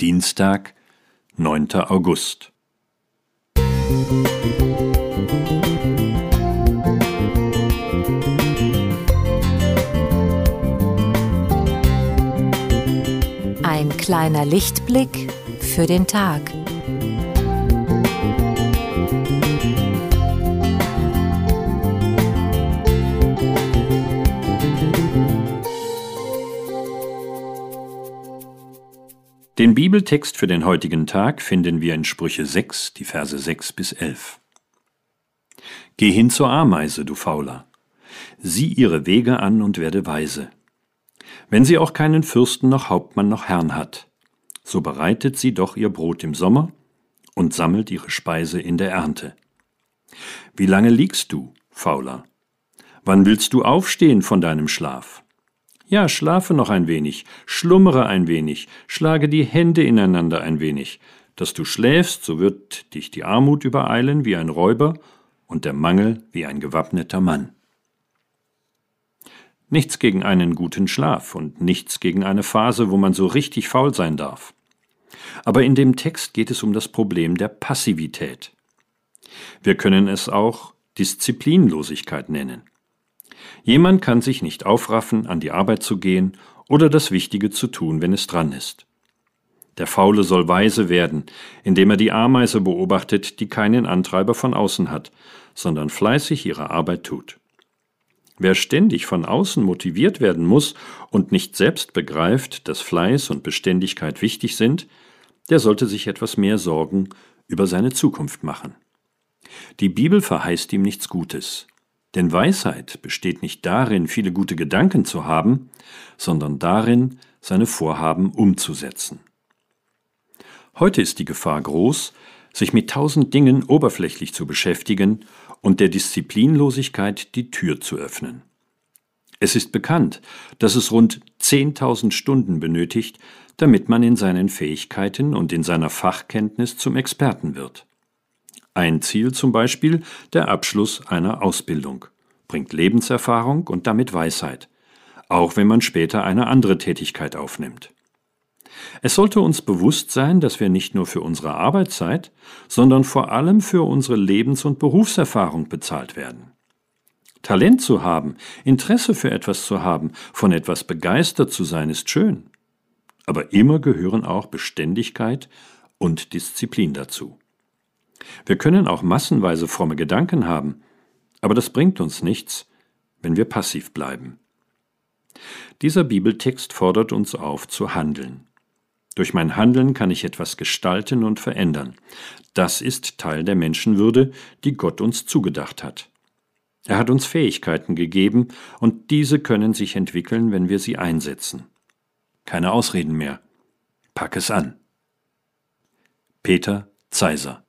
Dienstag, 9. August. Ein kleiner Lichtblick für den Tag. Den Bibeltext für den heutigen Tag finden wir in Sprüche 6, die Verse 6 bis 11. Geh hin zur Ameise, du Fauler. Sieh ihre Wege an und werde weise. Wenn sie auch keinen Fürsten noch Hauptmann noch Herrn hat, so bereitet sie doch ihr Brot im Sommer und sammelt ihre Speise in der Ernte. Wie lange liegst du, Fauler? Wann willst du aufstehen von deinem Schlaf? Ja, schlafe noch ein wenig, schlummere ein wenig, schlage die Hände ineinander ein wenig. Dass du schläfst, so wird dich die Armut übereilen wie ein Räuber und der Mangel wie ein gewappneter Mann. Nichts gegen einen guten Schlaf und nichts gegen eine Phase, wo man so richtig faul sein darf. Aber in dem Text geht es um das Problem der Passivität. Wir können es auch Disziplinlosigkeit nennen. Jemand kann sich nicht aufraffen, an die Arbeit zu gehen oder das Wichtige zu tun, wenn es dran ist. Der Faule soll weise werden, indem er die Ameise beobachtet, die keinen Antreiber von außen hat, sondern fleißig ihre Arbeit tut. Wer ständig von außen motiviert werden muss und nicht selbst begreift, dass Fleiß und Beständigkeit wichtig sind, der sollte sich etwas mehr Sorgen über seine Zukunft machen. Die Bibel verheißt ihm nichts Gutes. Denn Weisheit besteht nicht darin, viele gute Gedanken zu haben, sondern darin, seine Vorhaben umzusetzen. Heute ist die Gefahr groß, sich mit tausend Dingen oberflächlich zu beschäftigen und der Disziplinlosigkeit die Tür zu öffnen. Es ist bekannt, dass es rund 10.000 Stunden benötigt, damit man in seinen Fähigkeiten und in seiner Fachkenntnis zum Experten wird. Ein Ziel zum Beispiel der Abschluss einer Ausbildung, bringt Lebenserfahrung und damit Weisheit, auch wenn man später eine andere Tätigkeit aufnimmt. Es sollte uns bewusst sein, dass wir nicht nur für unsere Arbeitszeit, sondern vor allem für unsere Lebens- und Berufserfahrung bezahlt werden. Talent zu haben, Interesse für etwas zu haben, von etwas begeistert zu sein, ist schön. Aber immer gehören auch Beständigkeit und Disziplin dazu. Wir können auch massenweise fromme Gedanken haben, aber das bringt uns nichts, wenn wir passiv bleiben. Dieser Bibeltext fordert uns auf zu handeln. Durch mein Handeln kann ich etwas gestalten und verändern. Das ist Teil der Menschenwürde, die Gott uns zugedacht hat. Er hat uns Fähigkeiten gegeben, und diese können sich entwickeln, wenn wir sie einsetzen. Keine Ausreden mehr. Pack es an. Peter Zeiser